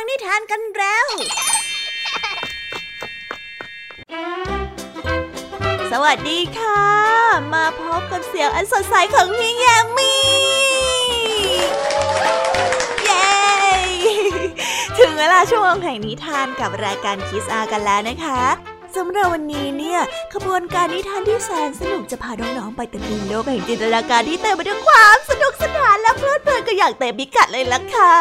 ฟังนิทานกันแล้ว สวัสดีค่ะ มาพบกับเสียงอันสดใสของพี่แยมมี่เย้ ถึงเวลาช่วงแห่งนิทานกับรายการคิสอากันแล้วนะคะ สำหรับวันนี้เนี่ยขบวนการนิทานที่แสนสนุกจะพาน้องๆไปตะลุยโลกแห่งจินตนาการที่เต็มไปด้วยความสนุกสนานและเพลิดเพลินกันอย่างเต็มพิกัดเลยล่ะค่ะ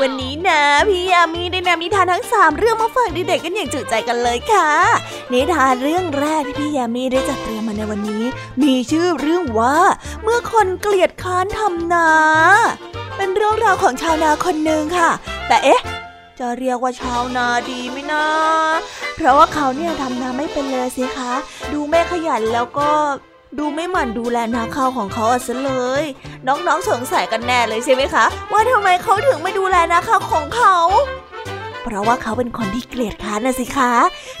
วันนี้นะพี่ยามีได้นำนิทานทั้งสามเรื่องมาฝากเด็กๆกันอย่างจุใจกันเลยค่ะ นิทานเรื่องแรกที่พี่ยามีได้จัดเตรียมมาในวันนี้ มีชื่อเรื่องว่า เมื่อคนเกลียดค้านทำนา เป็นเรื่องราวของชาวนาคนหนึ่งค่ะ แต่เอ๊ะ จะเรียกว่าชาวนาดีไหมนะ เพราะว่าเขาเนี่ยทำนาไม่เป็นเลยสิคะ ดูไม่ขยันแล้วก็ดูไม่หมั่นดูแลนาข้าวของเขาซะเลย น้องๆสงสัยกันแน่เลยใช่ไหมคะ ว่าทำไมเขาถึงไม่ดูแลนาข้าวของเขาเพราะว่าเขาเป็นคนที่เกลียดค้านนะสิคะ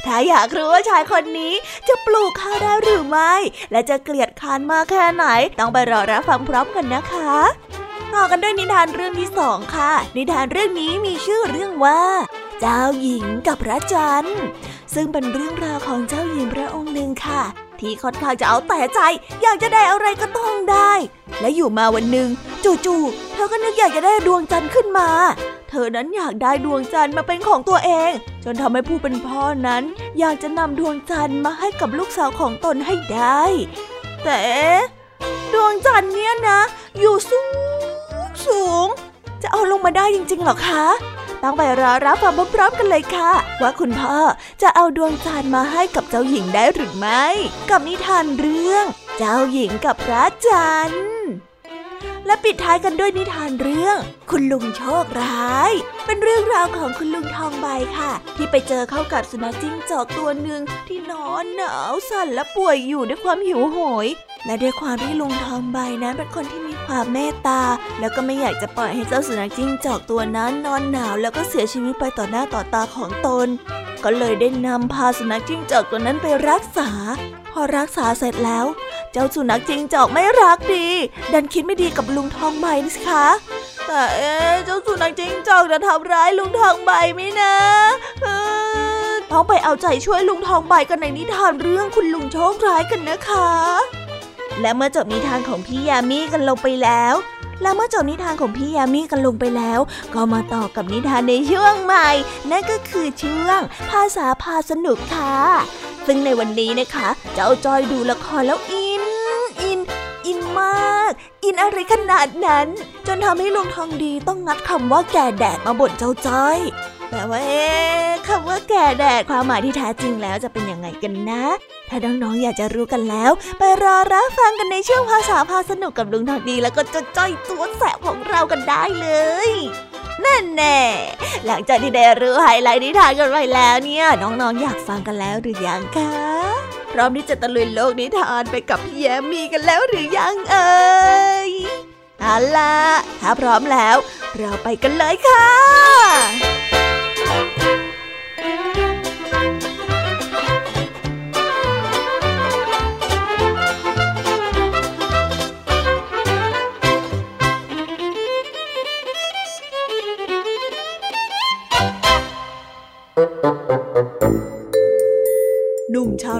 ถ้าอยากรู้ว่าชายคนนี้จะปลูกข้าวได้หรือไม่ และจะเกลียดค้านมากแค่ไหน ต้องไปรอรับฟังพร้อมกันนะคะ ต่อกันด้วยนิทานเรื่องที่สองค่ะ นิทานเรื่องนี้มีชื่อเรื่องว่า เจ้าหญิงกับพระจันทร์ ซึ่งเป็นเรื่องราวของเจ้าหญิงพระองค์หนึ่งค่ะ ที่ค่อนข้างจะเอาแต่ใจ อยากจะได้อะไรก็ต้องได้ และอยู่มาวันหนึ่งจู่ๆเธอก็นึกอยากจะได้ดวงจันทร์ขึ้นมา เธอนั้นอยากได้ดวงจันทร์มาเป็นของตัวเอง จนทำให้ผู้เป็นพ่อนั้น อยากจะนำดวงจันทร์มาให้กับลูกสาวของตนให้ได้ แต่ดวงจันทร์เนี่ยนะ อยู่สูง สูง จะเอาลงมาได้จริงๆหรอคะ ต้องไปรอรับฟังพร้อมๆกันเลยค่ะ ว่าคุณพ่อจะเอาดวงจันทร์มาให้กับเจ้าหญิงได้หรือไม่ กับนิทานเรื่อง เจ้าหญิงกับพระจันทร์และปิดท้ายกันด้วยนิทานเรื่อง คุณลุงโชคร้าย เป็นเรื่องราวของคุณลุงทองใบค่ะ ที่ไปเจอเข้ากับสุนัขจิ้งจอกตัวหนึ่งที่นอนหนาวสั่นและป่วยอยู่ด้วยความหิวโหย และด้วยความที่ลุงทองใบนั้นเป็นคนที่มี ความเมตตา แล้วก็ไม่อยากจะปล่อยให้เจ้าสุนัขจิ้งจอกตัวนั้นนอนหนาวแล้วก็เสียชีวิตไปต่อหน้าต่อตาของตน ก็เลยได้นำพาสุนัขจิ้งจอกตัวนั้นไปรักษา พอรักษาเสร็จแล้ว เจ้าสุนัขจิ้งจอกไม่รักดี ดันคิดไม่ดีกับลุงทองใบนี่คะแต่เอ๊เจ้าสุนัขจิ้งจอกจะทำร้ายลุงทองใบไหมนะต้องไปเอาใจช่วยลุงทองใบกันในนิทานเรื่องคุณลุงโชคร้ายกันนะคะ และเมื่อจบนิทานของพี่ยามีกันลงไปแล้ว และเมื่อจบนิทานของพี่ยามีกันลงไปแล้ว ก็มาต่อกับนิทานในช่วงใหม่ นั่นก็คือช่วงภาษาพาสนุกค่ะ ซึ่งในวันนี้นะคะ เจ้าจอยดูละครแล้วอิน อิน อินมาก อินอะไรขนาดนั้น จนทำให้ลุงทองดีต้องงัดคำว่าแก่แดดมาบ่นเจ้าจอย แต่ว่าเอ๊คำว่าแก่แดดความหมายที่แท้จริงแล้วจะเป็นยังไงกันนะ ถ้าน้องๆอยากจะรู้กันแล้ว ไปรอรับฟังกันในช่วงภาษาพาสนุกกับลุงทองดีแล้วก็จ้าจ้อยตัวแสบของเรากันได้เลยนั่นแน่หลังจากที่ได้รู้ไฮไลท์นิทานกันไปแล้วเนี่ยน้องๆอยากฟังกันแล้วหรือยังคะพร้อมที่จะตะลุยโลกนิทานไปกับพี่แยมมีกันแล้วหรือยังเอ่ยเอาล่ะถ้าพร้อมแล้ว เราไปกันเลยค่ะ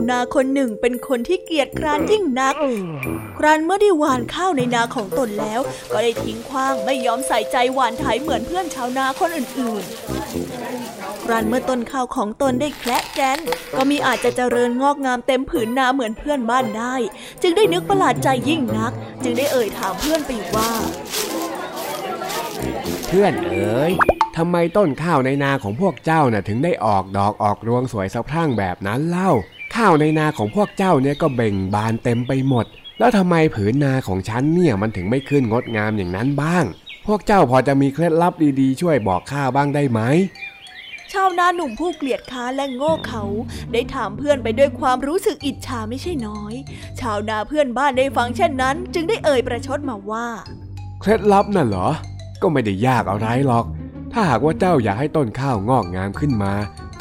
นุ่มชาวนาคนหนึ่งเป็นคนที่เกียจคร้านยิ่งนัก ครั้นเมื่อได้หว่านข้าวในนาของตนแล้ว ก็ได้ทิ้งขว้างไม่ยอมใส่ใจหว่านไถเหมือนเพื่อนชาวนาคนอื่นๆ ครั้นเมื่อต้นข้าวของตนได้แคละแกนก็มีอาจจะเจริญงอกงามเต็มผืนนาเหมือนเพื่อนบ้านได้ จึงได้นึกประหลาดใจยิ่งนัก จึงได้เอ่ยถามเพื่อนไปว่า เพื่อนเอ๋ยทำไมต้นข้าวในนาของพวกเจ้าน่ะถึงได้ออกดอกออกรวงสวยสะพรั่งแบบนั้นเล่า ข้าวในนาของพวกเจ้าเนี่ยก็เบ่งบานเต็มไปหมด แล้วทำไมผืนนาของฉันเนี่ยมันถึงไม่ขึ้นงดงามอย่างนั้นบ้าง พวกเจ้าพอจะมีเคล็ดลับดีๆ ช่วยบอกข้าบ้างได้ไหมชาวนาหนุ่มผู้เกลียดค้านและโง่เขา ได้ถามเพื่อนไปด้วยความรู้สึกอิจฉาไม่ใช่น้อย ชาวนาเพื่อนบ้านได้ฟังเช่นนั้น จึงได้เอ่ยประชดมาว่า เคล็ดลับน่ะเหรอ ก็ไม่ได้ยากอะไรหรอก ถ้าหากว่าเจ้าอยากให้ต้นข้าวงอกงามขึ้นมา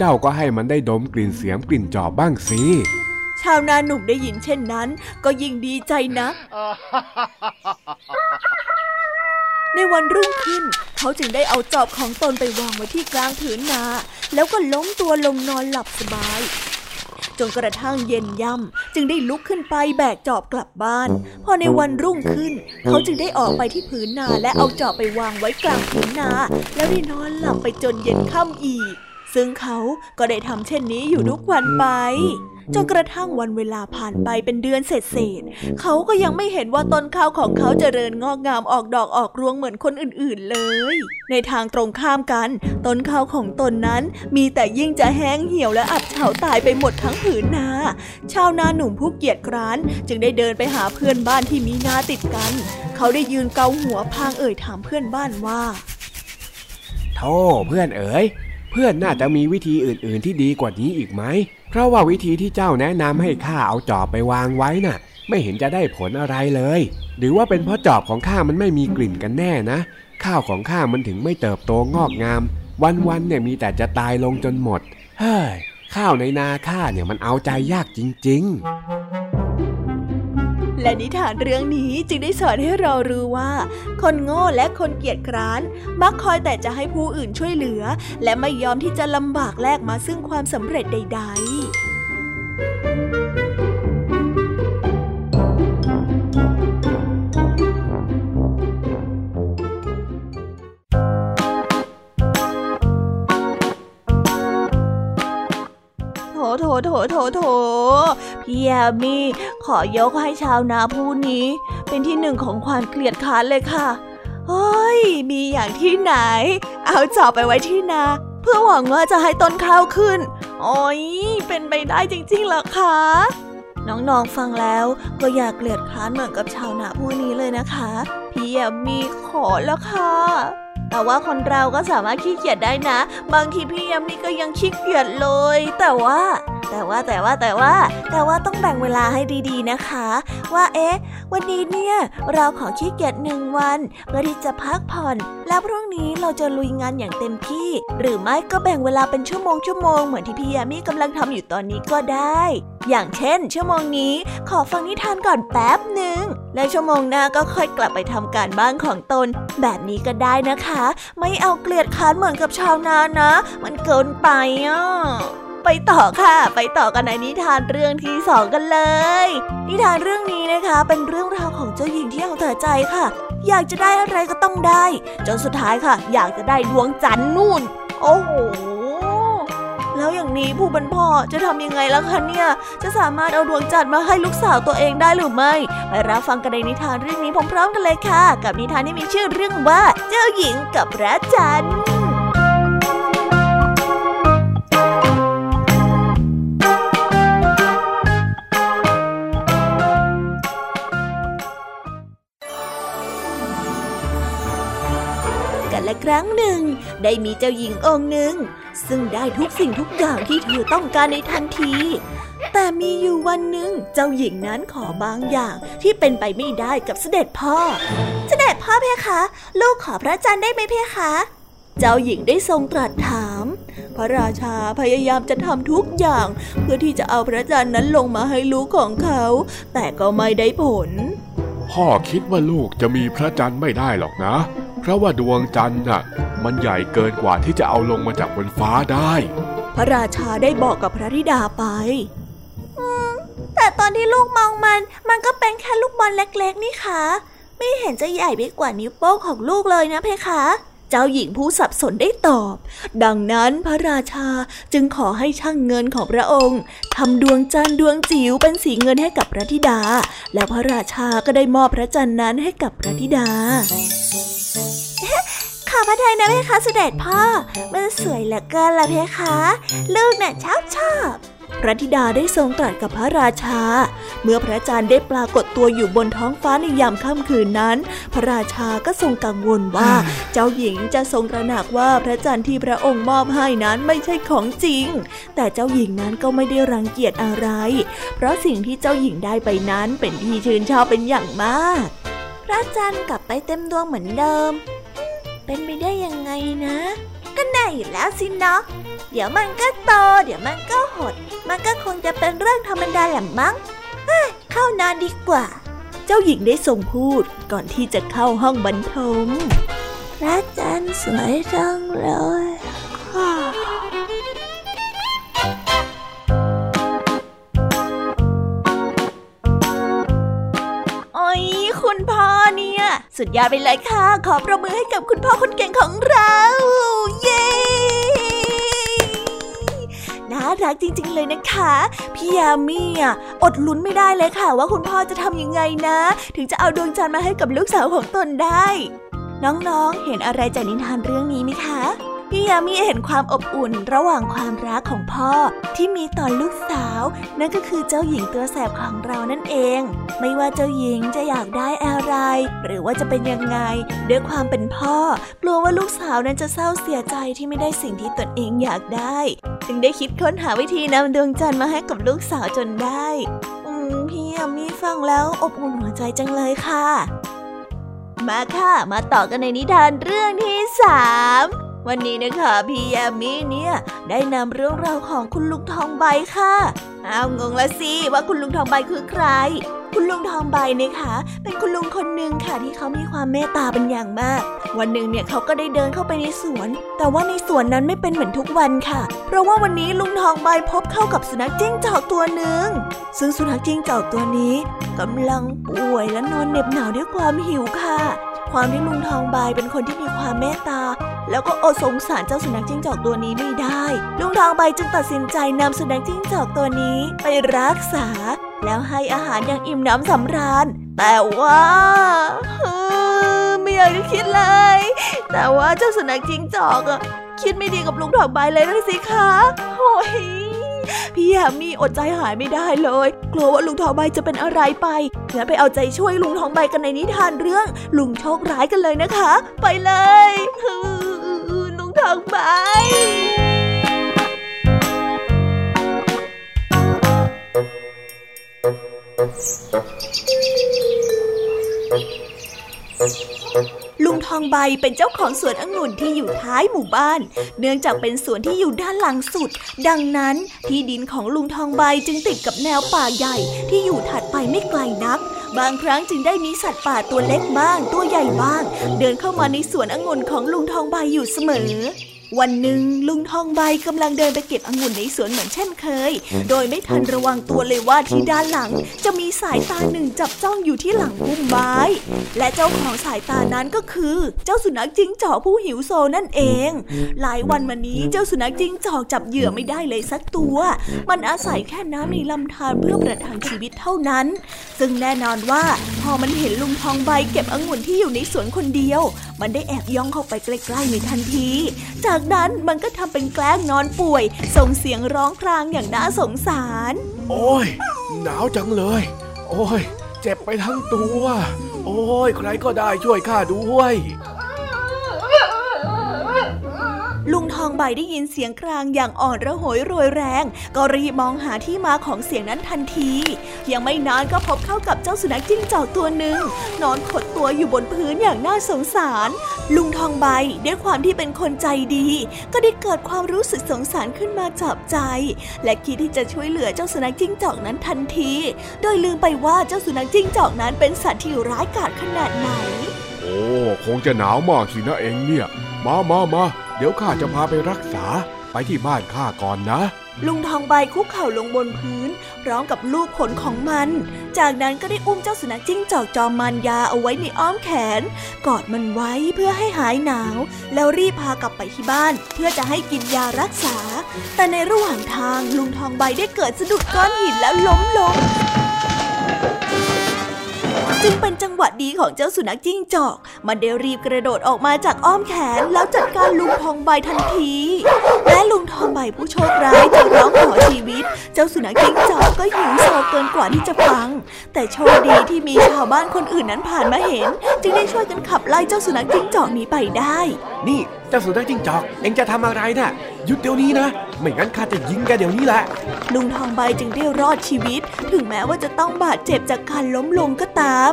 เจ้าก็ให้มันได้ดมกลิ่นเสียมกลิ่นจอบบ้างสิชาวนาหนุ่มได้ยินเช่นนั้น ก็ยิ่งดีใจนักในวันรุ่งขึ้น เขาจึงได้เอาจอบของตนไปวางไว้ที่กลางผืนนา แล้วก็ล้มตัวลงนอนหลับสบาย จนกระทั่งเย็นย่ำจึงได้ลุกขึ้นไปแบกจอบกลับบ้าน พอในวันรุ่งขึ้น เขาจึงได้ออกไปที่ผืนนาและเอาจอบไปวางไว้กลางผืนนา แล้วได้นอนหลับไปจนเย็นค่ำอีก ซึ่งเขาก็ได้ทำเช่นนี้อยู่ทุกวันไป จนกระทั่งวันเวลาผ่านไปเป็นเดือนเศษเศษเขาก็ยังไม่เห็นว่าต้นข้าวของเขาจเจริญงอกงามออกดอกออกรวงเหมือนคนอื่นๆเลย ในทางตรงข้ามกัน ต้นข้าวของตนนั้นมีแต่ยิ่งจะแห้งเหี่ยวและอับเฉาตายไปหมดทั้งผืนนา ชาวนาหนุ่มผู้เกียจคร้าน จึงได้เดินไปหาเพื่อนบ้านที่มีนาติดกัน เขาได้ยืนเกาหัวพางเอ่ยถามเพื่อนบ้านว่าโธ่เพื่อนเอ๋ย เพื่อนน่าจะมีวิธีอื่นๆที่ดีกว่านี้อีกไหม เพราะว่าวิธีที่เจ้าแนะนำให้ข้าเอาจอบไปวางไว้น่ะ ไม่เห็นจะได้ผลอะไรเลย หรือว่าเป็นเพราะจอบของข้ามันไม่มีกลิ่นกันแน่นะ ข้าวของข้ามันถึงไม่เติบโตงอกงาม วันๆเนี่ยมีแต่จะตายลงจนหมด เฮ้ยข้าวในนาข้าเนี่ยมันเอาใจยากจริง ๆ และนิทานเรื่องนี้จึงได้สอนให้เรารู้ว่า คนโง่และคนเกียจคร้าน มักคอยแต่จะให้ผู้อื่นช่วยเหลือ และไม่ยอมที่จะลำบากแลกมาซึ่งความสำเร็จใด ๆ โถโถโถพี่แอมมี่ขอยกให้ชาวนาผู้นี้ เป็นที่หนึ่งของความเกลียดค้านเลยค่ะเฮ้ย มีอย่างที่ไหน เอาจอบไปไว้ที่นา เพื่อหวังว่าจะให้ต้นข้าวขึ้น โอ้ยเป็นไปได้จริงๆหรอคะน้องๆฟังแล้วก็อยากเกลียดค้านเหมือนกับชาวนาผู้นี้เลยนะคะ พี่แอมมี่ขอแล้วค่ะแต่ว่าคนเราก็สามารถขี้เกียจได้นะ บางทีพี่ยามีก็ยังขี้เกียจเลย แต่ว่า แต่ว่าแต่ว่าแต่ว่า แต่ว่าต้องแบ่งเวลาให้ดีๆนะคะ ว่าเอ๊ะ วันนี้เนี่ยเราขอขี้เกียจหนึ่งวันเพื่อที่จะพักผ่อน แล้วพรุ่งนี้เราจะลุยงานอย่างเต็มที่ หรือไม่ก็แบ่งเวลาเป็นชั่วโมงชั่วโมงเหมือนที่พี่ยามีกำลังทำอยู่ตอนนี้ก็ได้ อย่างเช่น ชั่วโมงนี้ขอฟังนิทานก่อนแป๊บหนึ่งและชั่วโมงหน้าก็ค่อยกลับไปทำการบ้านของตน แบบนี้ก็ได้นะคะ ไม่เอาเกลียดค้านเหมือนกับชาวนานะ มันเกินไปอะ ไปต่อค่ะ ไปต่อกันในนิทานเรื่องที่สองกันเลย นิทานเรื่องนี้นะคะ เป็นเรื่องราวของเจ้าหญิงที่เอาแต่ใจค่ะ อยากจะได้อะไรก็ต้องได้ จนสุดท้ายค่ะ อยากจะได้ดวงจันทร์นู่น โอ้โหแล้วอย่างนี้ผู้เป็นพ่อจะทำยังไงล่ะคะเนี่ย จะสามารถเอาดวงจันทร์มาให้ลูกสาวตัวเองได้หรือไม่ ไปรับฟังกันในนิทานเรื่องนี้พร้อมๆกันเลยค่ะ กับนิทานที่มีชื่อเรื่องว่า เจ้าหญิงกับพระจันทร์ ครั้งหนึ่ง ได้มีเจ้าหญิงองค์หนึ่ง ซึ่งได้ทุกสิ่งทุกอย่างที่เธอต้องการในทันที แต่มีอยู่วันหนึ่งเจ้าหญิงนั้นขอบางอย่างที่เป็นไปไม่ได้กับเสด็จพ่อ เสด็จพ่อเพคะ ลูกขอพระจันทร์ได้ไหมเพคะเจ้าหญิงได้ทรงตรัสถาม พระราชาพยายามจะทำทุกอย่าง เพื่อที่จะเอาพระจันทร์นั้นลงมาให้ลูกของเขา แต่ก็ไม่ได้ผล พ่อคิดว่าลูกจะมีพระจันทร์ไม่ได้หรอกนะ เพราะว่าดวงจันทร์น่ะ มันใหญ่เกินกว่าที่จะเอาลงมาจากบนฟ้าได้ พระราชาได้บอกกับพระธิดาไปแต่ตอนที่ลูกมองมัน มันก็เป็นแค่ลูกบอลเล็กๆนี่คะ ไม่เห็นจะใหญ่ไปกว่านิ้วโป้งของลูกเลยนะเพคะ เจ้าหญิงผู้สับสนได้ตอบ ดังนั้นพระราชาจึงขอให้ช่างเงินของพระองค์ทำดวงจันทร์ดวงจิ๋วเป็นสีเงินให้กับพระธิดา แล้วพระราชาก็ได้มอบพระจันทร์นั้นให้กับพระธิดา ขอพระทัยนะเพคะเสด็จพ่อ มันสวยเหลือเกินละเพคะ ลูกน่ะชอบชอบพระธิดาได้ทรงตรัสกับพระราชา เมื่อพระจันทร์ได้ปรากฏตัวอยู่บนท้องฟ้าในยามค่ำคืนนั้น พระราชาก็ทรงกังวลว่า เจ้าหญิงจะทรงตระหนักว่าพระจันทร์ที่พระองค์มอบให้นั้นไม่ใช่ของจริง แต่เจ้าหญิงนั้นก็ไม่ได้รังเกียจอะไร เพราะสิ่งที่เจ้าหญิงได้ไปนั้นเป็นที่ชื่นชอบเป็นอย่างมาก พระจันทร์กลับไปเต็มดวงเหมือนเดิม เป็นไปได้ยังไงนะ ก็ได้อยู่แล้วสินะเดี๋ยวมันก็โต เดี๋ยวมันก็หด มันก็คงจะเป็นเรื่องธรรมดาแหละมั้งเข้านอนดีกว่า เจ้าหญิงได้ทรงพูดก่อนที่จะเข้าห้องบรรทมพระจันทร์สวยจังเลย สุดยอดไปเลยค่ะ ขอประมือให้กับคุณพ่อคนเก่งของเรา เย้น่ารักจริง ๆ เลยนะคะ พี่ยามีอะอดลุ้นไม่ได้เลยค่ะ ว่าคุณพ่อจะทำยังไงนะ ถึงจะเอาดวงจันทร์มาให้กับลูกสาวของตนได้ น้องๆ เห็นอะไรจากนิทานเรื่องนี้ไหมคะ พี่ยามีเห็นความอบอุ่นระหว่างความรักของพ่อที่มีต่อลูกสาว นั่นก็คือเจ้าหญิงตัวแสบของเรานั่นเอง ไม่ว่าเจ้าหญิงจะอยากได้อะไร หรือว่าจะเป็นยังไง ด้วยความเป็นพ่อกลัวว่าลูกสาวนั้นจะเศร้าเสียใจที่ไม่ได้สิ่งที่ตนเองอยากได้ จึงได้คิดค้นหาวิธีนำดวงจันทร์มาให้กับลูกสาวจนได้พี่ยามีฟังแล้วอบอุ่นหัวใจจังเลยค่ะ มาค่ะ มาต่อกันในนิทานเรื่องที่สาม วันนี้นะคะพี่ยามีเนี่ยได้นำเรื่องราวของคุณลุงทองใบค่ะอ้าวงงละสิว่าคุณลุงทองใบคือใคร คุณลุงทองใบนะคะ เป็นคุณลุงคนหนึ่งค่ะที่เขามีความเมตตาเป็นอย่างมาก วันหนึ่งเนี่ยเขาก็ได้เดินเข้าไปในสวน แต่ว่าในสวนนั้นไม่เป็นเหมือนทุกวันค่ะ เพราะว่าวันนี้ลุงทองใบพบเข้ากับสุนัขจิ้งจอกตัวหนึ่งซึ่งสุนัขจิ้งจอกตัวนี้กำลังป่วยและนอนเหน็บหนาวด้วยความหิวค่ะ ความที่ลุงทองใบเป็นคนที่มีความเมตตา แล้วก็อดสงสารเจ้าสุนัขจิ้งจอกตัวนี้ไม่ได้ลุงทองใบจึงตัดสินใจนำสุนัขจิ้งจอกตัวนี้ไปรักษา แล้วให้อาหารอย่างอิ่มน้ำสำราญ แต่ว่าไม่อยากจะคิดเลย แต่ว่าเจ้าสุนัขจิ้งจอกอะคิดไม่ดีกับลุงทองใบเลยนะสิคะโอ้ย พี่แฮมมี่อดใจหายไม่ได้เลย กลัวว่าลุงทองใบจะเป็นอะไรไปงั้นไปเอาใจช่วยลุงทองใบกันในนิทานเรื่อง ลุงโชคร้ายกันเลยนะคะ ไปเลยลุงทองใบ ลุงทองใบเป็นเจ้าของสวนองุ่นที่อยู่ท้ายหมู่บ้าน เนื่องจากเป็นสวนที่อยู่ด้านหลังสุด ดังนั้นที่ดินของลุงทองใบจึงติดกับแนวป่าใหญ่ที่อยู่ถัดไปไม่ไกลนัก บางครั้งจึงได้มีสัตว์ป่าตัวเล็กบ้าง ตัวใหญ่บ้าง เดินเข้ามาในสวนองุ่นของลุงทองใบอยู่เสมอ วันหนึ่งลุงทองใบกำลังเดินไปเก็บองุ่นในสวนเหมือนเช่นเคย โดยไม่ทันระวังตัวเลยว่าที่ด้านหลัง จะมีสายตาหนึ่งจับจ้องอยู่ที่หลังพุ่มไม้ และเจ้าของสายตานั้นก็คือ เจ้าสุนัขจิ้งจอกผู้หิวโซนั่นเอง หลายวันมานี้เจ้าสุนัขจิ้งจอกจับเหยื่อไม่ได้เลยสักตัว มันอาศัยแค่น้ำในลำธารเพื่อประทังชีวิตเท่านั้น ซึ่งแน่นอนว่าพอมันเห็นลุงทองใบเก็บองุ่นที่อยู่ในสวนคนเดียว มันได้แอบย่องเข้าไปใกล้ๆในทันที จากนั้นมันก็ทำเป็นแกล้งนอนป่วย ส่งเสียงร้องครางอย่างน่าสงสาร โอ้ย หนาวจังเลย โอ้ย เจ็บไปทั้งตัว โอ้ย ใครก็ได้ช่วยข้าด้วย องใบได้ยินเสียงครางอย่างอ่อนระหยโรยแรง ก็รีบมองหาที่มาของเสียงนั้นทันที ยังไม่นานก็พบเข้ากับเจ้าสุนัขจิ้งจอกตัวหนึ่ง นอนขดตัวอยู่บนพื้นอย่างน่าสงสาร ลุงทองใบด้วยความที่เป็นคนใจดี ก็ได้เกิดความรู้สึกสงสารขึ้นมาจับใจ และคิดที่จะช่วยเหลือเจ้าสุนัขจิ้งจอกนั้นทันที โดยลืมไปว่าเจ้าสุนัขจิ้งจอกนั้นเป็นสัตว์ที่ร้ายกาจขนาดไหน โอ้ คงจะหนาวมากสินะเองเนี่ย มามามา เดี๋ยวข้าจะพาไปรักษาไปที่บ้านข้าก่อนนะ ลุงทองใบคุกเข่าลงบนพื้นพร้อมกับลูกขนของมัน จากนั้นก็ได้อุ้มเจ้าสุนัขจิ้งจอกจอมมารยาเอาไว้ในอ้อมแขน กอดมันไว้เพื่อให้หายหนาว แล้วรีบพากลับไปที่บ้าน เพื่อจะให้กินยารักษา แต่ในระหว่างทางลุงทองใบได้เกิดสะดุดก้อนหินแล้วล้มลง จึงเป็นจังหวะดีของเจ้าสุนัขจิ้งจอก มันได้รีบกระโดดออกมาจากอ้อมแขนแล้วจัดการลุงทองใบทันทีและลุงทองใบผู้โชคร้ายจึงร้องขอชีวิต เจ้าสุนัขจิ้งจอกก็หิวโซเกินกว่าที่จะฟัง แต่โชคดีที่มีชาวบ้านคนอื่นนั้นผ่านมาเห็น จึงได้ช่วยกันขับไล่เจ้าสุนัขจิ้งจอกนี้ไปได้ นี่ เจ้าสุนัขจิ้งจอก เอ็งจะทำอะไรนะ่ะหยุดเดี๋ยวนี้นะ ไม่งั้นข้าจะยิงแกเดี๋ยวนี้แหละ ลุงทองใบจึงได้รอดชีวิต ถึงแม้ว่าจะต้องบาดเจ็บจากการล้มลงก็ตาม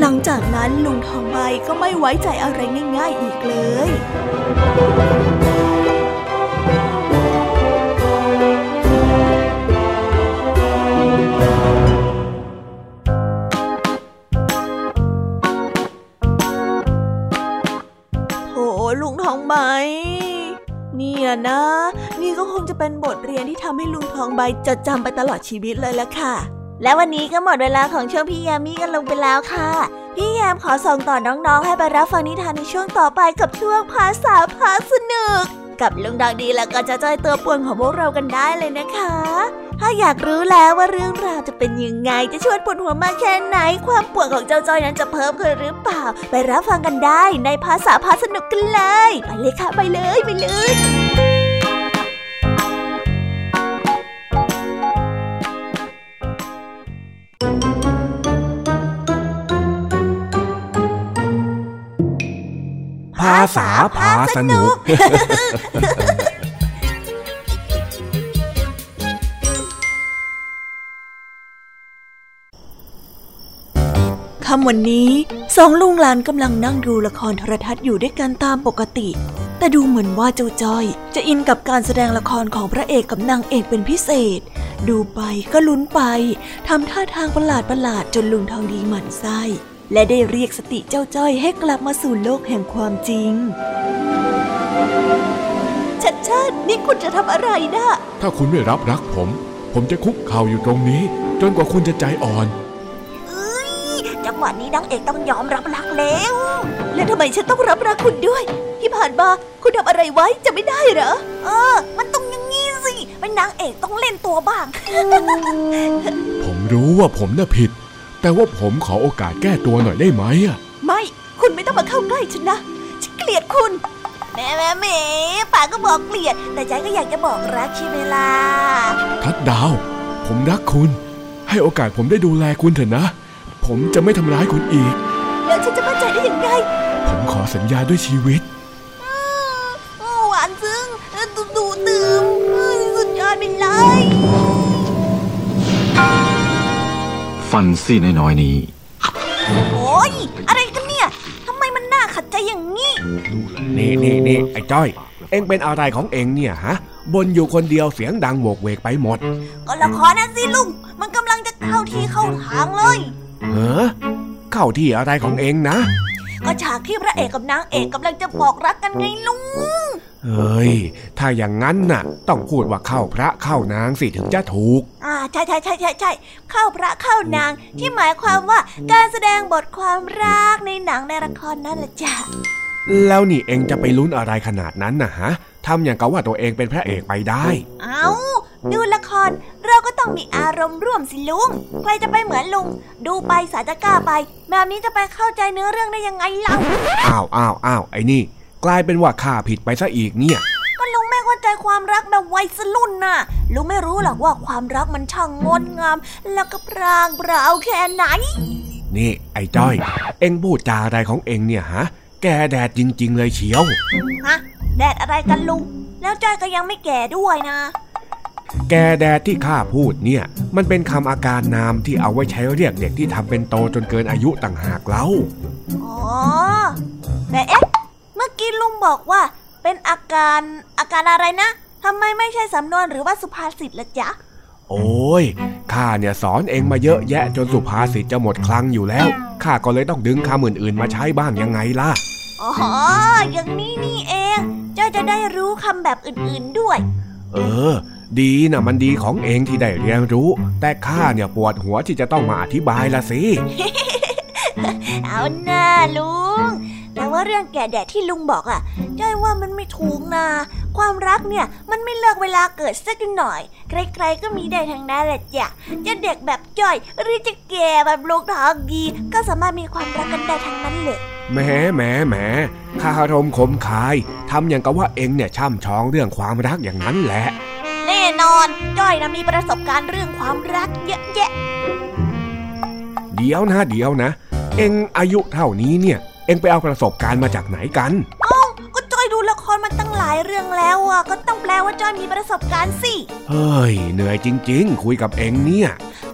หลังจากนั้นลุงทองใบก็ไม่ไว้ใจอะไรง่าย ๆ อีกเลยเนี่ย องใบจดจำไปตลอดชีวิตเลยละค่ะ และวันนี้ก็หมดเวลาของช่วงพี่แยมมี่กันลงไปแล้วค่ะพี่แยมขอส่งต่อน้องๆ ให้ไปรับฟังนิทานในช่วงต่อไปกับช่วงภาษาพาสนุก กับลุงดองดีแล้วก็จะจอยตัวป่วนของพวกเรากันได้เลยนะคะ ถ้าอยากรู้แล้วว่าเรื่องราวจะเป็นยังไงจะชวนปวดหัวมากแค่ไหน ความปวดของเจ้าจ้อยนั้นจะเพิ่มขึ้นหรือเปล่า ไปรับฟังกันได้ในภาษาพาสนุกกันเลย ไปเลยค่ะไปเลยไปเลย ภาษาพาสนุกค่ำวันนี้สองลุงหลานกำลังนั่งดูละครโทรทัศน์อยู่ด้วยกันตามปกติ แต่ดูเหมือนว่าเจ้าจ้อย จะอินกับการแสดงละครของพระเอกกับนางเอกเป็นพิเศษ ดูไปก็ลุ้นไปทำท่าทางประหลาดประหลาดจนลุงทองดีหมั่นไส้ และได้เรียกสติเจ้าจ้อยให้กลับมาสู่โลกแห่งความจริงชัดชาตินี่คุณจะทำอะไรนะถ้าคุณไม่รับรักผม ผมจะคุกเข่าอยู่ตรงนี้ จนกว่าคุณจะใจอ่อนเอ้ยจังหวะนี้นางเอกต้องยอมรับรักแล้ว แล้วทำไมฉันต้องรับรักคุณด้วย ที่ผ่านมาคุณทำอะไรไว้จะไม่ได้เหรอ เออ มันต้องอย่างงี้ สิ เป็นนางเอกต้องเล่นตัวบ้าง ผมรู้ว่าผมน่ะผิด แต่ว่าผมขอโอกาสแก้ตัวหน่อยได้ไหมอะไม่ คุณไม่ต้องมาเข้าใกล้ฉันนะ ฉันเกลียดคุณ แม่แม่แม่ป่าก็บอกเกลียด แต่ใจก็อยากจะบอกรักใช่ไหมล่ะ ทัดดาว ผมรักคุณ ให้โอกาสผมได้ดูแลคุณเถอะนะ ผมจะไม่ทำร้ายคุณอีก แล้วฉันจะมั่นใจได้ยังไงผมขอสัญญาด้วยชีวิต เลย ฟันซี่น้อยๆนี้ โอ้ยอะไรกันเนี่ยทำไมมันน่าขัดใจอย่างนี้ นี่นี่นี่ไอ้จ้อย เอ็งเป็นอะไรของเอ็งเนี่ยฮะบนอยู่คนเดียวเสียงดังโวกเวกไปหมด ก็ละครนะสิลุง มันกำลังจะเข้าที่เข้าทางเลยเฮ้อเข้าที่อะไรของเอ็งนะ ก็ฉากที่พระเอกกับนางเอกกำลังจะบอกรักกันไงลุง เฮ้ย ถ้าอย่างนั้นน่ะ ต้องพูดว่าเข้าพระเข้านางสิถึงจะถูก อ่าใช่ใช่ใช่ใช่ใช่เข้าพระเข้านาง ที่หมายความว่าการแสดงบทความรักในหนังในละครนั่นแหละจ้ะแล้วนี่เอ็งจะไปลุ้นอะไรขนาดนั้นนะฮะทำอย่างกับว่าตัวเองเป็นพระเอกไปได้ เอาดูละครเราก็ต้องมีอารมณ์ร่วมสิลุง ใครจะไปเหมือนลุง ดูไปสาจะกล้าไป แบบนี้จะไปเข้าใจเนื้อเรื่องได้ยังไงเล่า อ้าวอ้าวอ้าวไอ้นี่ กลายเป็นว่าข้าผิดไปซะอีกเนี่ยก็ลุงไม่เข้าใจความรักแบบวัยรุ่นน่ะ ลุงไม่รู้หรอกว่าความรักมันช่างงดงาม แล้วก็พรางเปล่าแค่ไหน นี่ไอ้จ้อย เอ็งพูดจาอะไรของเอ็งเนี่ยฮะ แกแดดจริง ๆ เลยเชียว ฮะ แดดอะไรกันลุง แล้วจ้อยก็ยังไม่แก่ด้วยนะแกแดดที่ข้าพูดเนี่ย มันเป็นคำอาการนามที่เอาไว้ใช้เรียกเด็กที่ทำเป็นโตจนเกินอายุต่างหากเล่า อ๋อ แต่เอ๊ะเมื่อ กี้ลุงบอกว่า เป็นอาการอาการอะไรนะทำไมไม่ใช่สำนวนหรือว่าสุภาษิตละจ๊ะ โอ้ยข้าเนี่ยสอนเองมาเยอะแยะจนสุภาษิตจะหมดคลังอยู่แล้วข้าก็เลยต้องดึงคำอื่นๆมาใช้บ้างยังไงล่ะอ๋ออย่างนี้นี่เองจ้อยจะได้รู้คำแบบอื่นๆด้วย เออ ดีนะมันดีของเองที่ได้เรียนรู้ แต่ข้าเนี่ยปวดหัวที่จะต้องมาอธิบายละสิ เอาหน้าลุง แต่ว่าเรื่องแก่แดดที่ลุงบอกอะจ้อยว่ามันไม่ถูกนะ ความรักเนี่ยมันไม่เลือกเวลาเกิดสักหน่อย ใครๆก็มีได้ทั้งนั้นแหละจ้ะจะเด็กแบบจ้อยหรือจะแก่แบบลุงทองดี ก็สามารถมีความรักกันได้ทั้งนั้นเลยแหมแหมแหมข้ารมคมคายทำอย่างกับว่าเองเนี่ยช่ำชองเรื่องความรักอย่างนั้นแหละ แน่นอน จ้อยนะมีประสบการณ์เรื่องความรักเยอะแยะ เดี๋ยวนะ เดี๋ยวนะ เองอายุเท่านี้เนี่ย เองไปเอาประสบการณ์มาจากไหนกันก็จ้อยดูละครมาตั้งหลายเรื่องแล้วอะ ก็ต้องแปลว่าจ้อยมีประสบการณ์สิ เฮ้ย เหนื่อยจริง ๆ คุยกับเองเนี่ย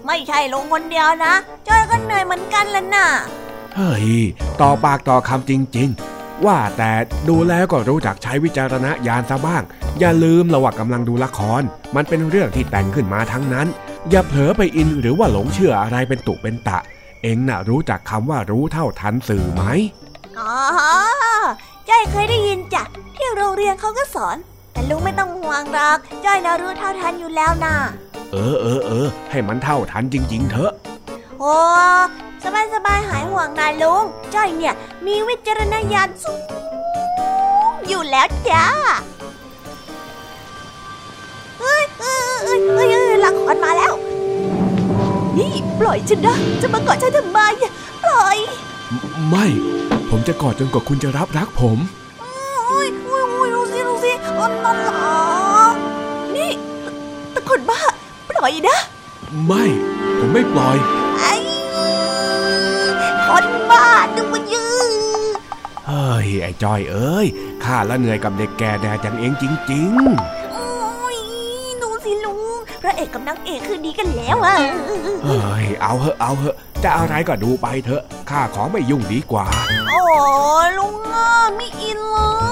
ไม่ใช่ลุงคนเดียวนะ จ้อยก็เหนื่อยเหมือนกันละน่ะ เฮ้ย ต่อปากต่อคำจริง ๆว่าแต่ดูแล้วก็รู้จักใช้วิจารณญาณซะบ้าง อย่าลืมระว่ากำลังดูละคร มันเป็นเรื่องที่แต่งขึ้นมาทั้งนั้น อย่าเผลอไปอินหรือว่าหลงเชื่ออะไรเป็นตุเป็นตะ เองน่ะรู้จักคำว่ารู้เท่าทันสื่อไหม อ๋อจ้อยเคยได้ยินจ้ะที่โรงเรียนเขาก็สอน แต่ลุงไม่ต้องห่วงหรอกจ้อยนารู้เท่าทันอยู่แล้วนะเออเออเออให้มันเท่าทันจริง ๆ เถอะโอ้สบายสบายหายห่วงนายลุงจ้อยเนี่ย มีวิจารณญาณสูงอยู่แล้วจ้าเฮ้ยเฮ้ยเฮ้ยเฮ้ยละครมาแล้ว นี่ ปล่อยฉันนะจะมากอดฉันทำไมปล่อย ไม่ ผมจะกอดจนกว่าคุณจะรับรักผมโอ้ยโอ้ยโอ้ยดูสิดูสิอันนั่นหรอ นี่ตะคนบ้า ปล่อยนะ ไม่ ผมไม่ปล่อย ไอ้คนบ้าดูมันยืเฮ้ย ไอ้จอยเอ้ย ข้าละเหนื่อยกับเด็กแก่แดดอย่างเองจริงๆโอ้ยดูสิลุง พระเอกกับนางเอกคือดีกันแล้วอะเฮ้ยเอาเหอะเอาเหอะจะอะไรก็ดูไปเถอะข้าขอไม่ยุ่งดีกว่า โอ้ลุงอะไม่อินเลย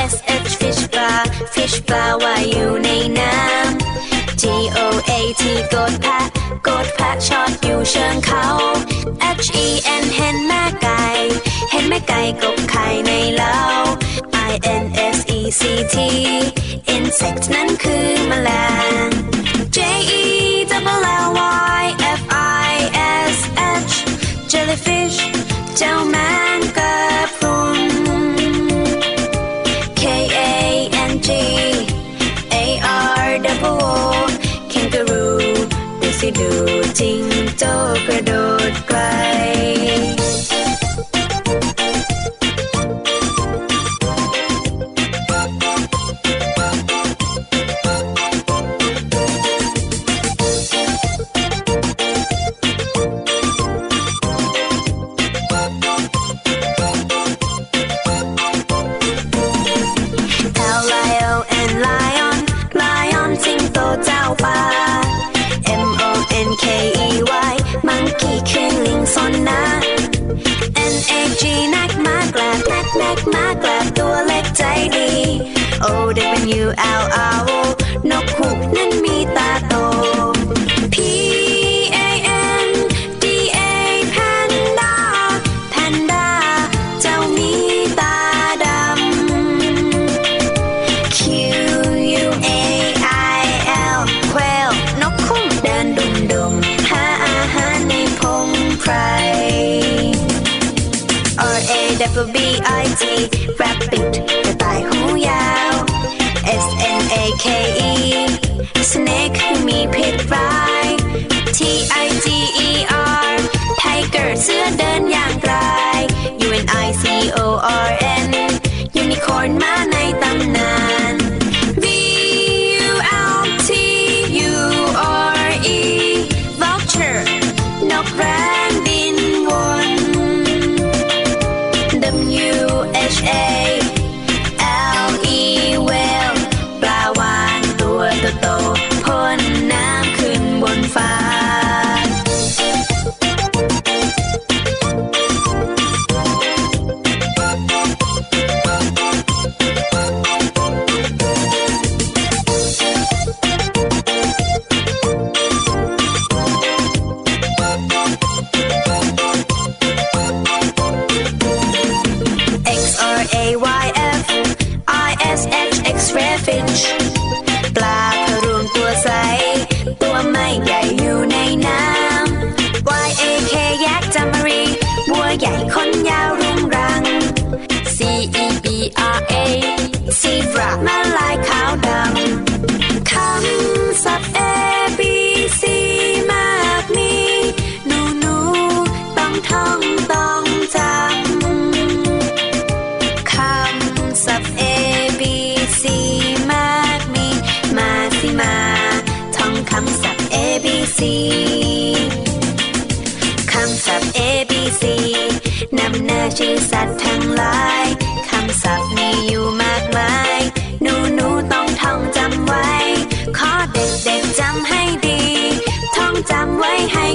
ISH fish bar fish bar ว่าอยู่ในน้ำ G O A T กดแพะกดแพะชอดอยู่เชิงเขา H E N เห็นแม่ไก่ เห็นแม่ไก่กบไข่ในเล้า I N S E C T insect นั้นคือแมลง จิงโจ้กระโดดไกล Oh, Older than you, L R O. K E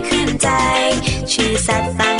ขึ้นใจ ชื่อสัตว์ตาง